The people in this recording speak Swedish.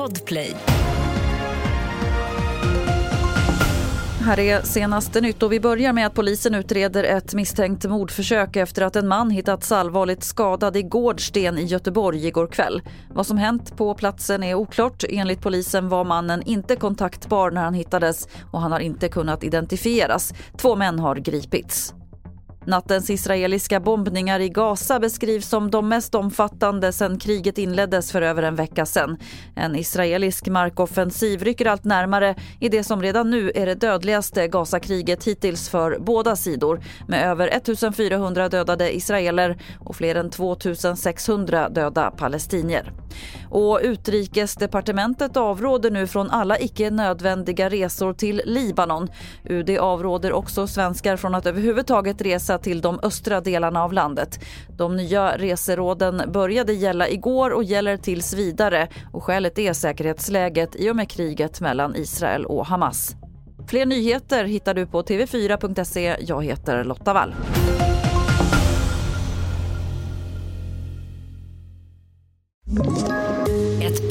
Podplay. Här är senaste nytt och vi börjar med att polisen utreder ett misstänkt mordförsök efter att en man hittats allvarligt skadad i Gårdsten i Göteborg igår kväll. Vad som hänt på platsen är oklart. Enligt polisen var mannen inte kontaktbar när han hittades och han har inte kunnat identifieras. Två män har gripits. Nattens israeliska bombningar i Gaza beskrivs som de mest omfattande sedan kriget inleddes för över en vecka sedan. En israelisk markoffensiv rycker allt närmare i det som redan nu är det dödligaste Gazakriget hittills för båda sidor med över 1400 dödade israeler och fler än 2600 döda palestinier. Och Utrikesdepartementet avråder nu från alla icke nödvändiga resor till Libanon. UD avråder också svenskar från att överhuvudtaget resa till de östra delarna av landet. De nya reseråden började gälla igår och gäller tills vidare och skälet är säkerhetsläget i och med kriget mellan Israel och Hamas. Fler nyheter hittar du på tv4.se. Jag heter Lotta Wall.